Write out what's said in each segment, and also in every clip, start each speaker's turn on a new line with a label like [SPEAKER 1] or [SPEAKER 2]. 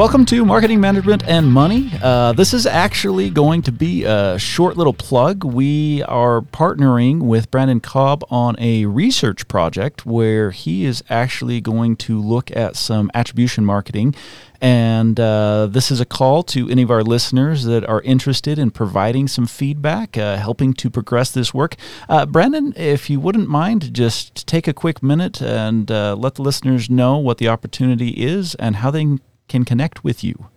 [SPEAKER 1] Welcome to Marketing Management and Money. Uh, this is actually going to be a short little plug. We are partnering with Branden Cobb on a research project where he is actually going to look at some attribution marketing. And uh, this is a call to any of our listeners that are interested in providing some feedback, uh, helping to progress this work. Uh, Branden, if you wouldn't mind, just take a quick minute and uh, let the listeners know what the opportunity is and how they can connect with you?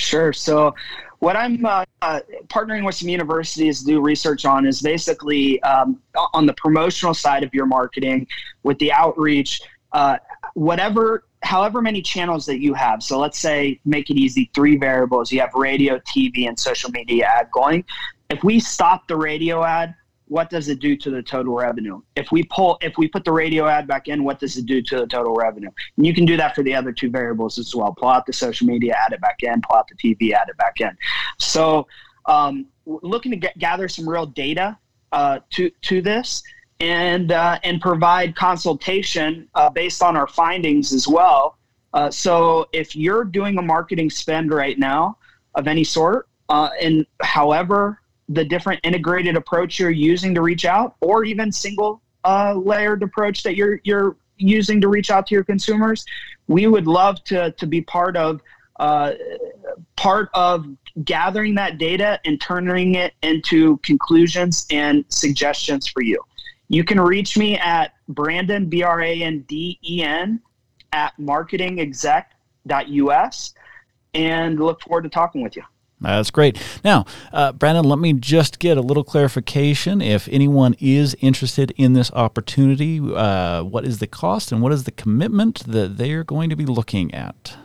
[SPEAKER 2] Sure. So, what I'm uh, uh, partnering with some universities to do research on is basically um, on the promotional side of your marketing with the outreach, uh, whatever, however many channels that you have. So, let's say, make it easy three variables you have radio, TV, and social media ad going. If we stop the radio ad, what does it do to the total revenue? If we pull, if we put the radio ad back in, what does it do to the total revenue? And you can do that for the other two variables as well. Pull out the social media, add it back in. Pull out the TV, add it back in. So, um, looking to get, gather some real data uh, to to this and uh, and provide consultation uh, based on our findings as well. Uh, so, if you're doing a marketing spend right now of any sort, uh, and however the different integrated approach you're using to reach out, or even single uh, layered approach that you're you're using to reach out to your consumers, we would love to to be part of uh, part of gathering that data and turning it into conclusions and suggestions for you. You can reach me at Branden B R A N D E N at marketingexec.us and look forward to talking with you.
[SPEAKER 1] That's great. Now, uh, Branden, let me just get a little clarification. If anyone is interested in this opportunity, uh, what is the cost and what is the commitment that they are going to be looking at?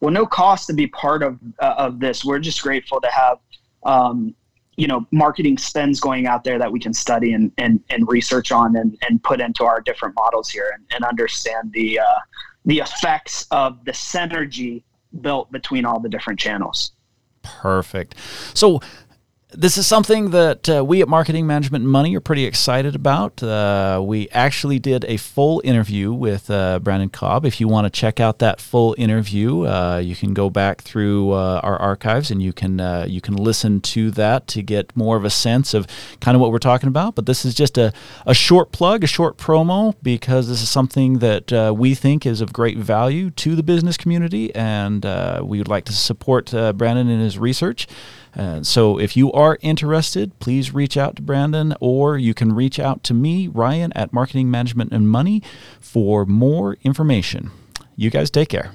[SPEAKER 2] Well, no cost to be part of uh, of this. We're just grateful to have, um, you know, marketing spends going out there that we can study and and, and research on and, and put into our different models here and, and understand the uh, the effects of the synergy built between all the different channels.
[SPEAKER 1] Perfect. So this is something that uh, we at Marketing Management Money are pretty excited about. Uh, we actually did a full interview with uh, Branden Cobb. If you want to check out that full interview, uh, you can go back through uh, our archives and you can uh, you can listen to that to get more of a sense of kind of what we're talking about. But this is just a, a short plug, a short promo, because this is something that we think is of great value to the business community, and we would like to support Branden in his research. Uh, so if you are interested, please reach out to Branden or you can reach out to me, Ryan, at Marketing Management and Money for more information. You guys take care.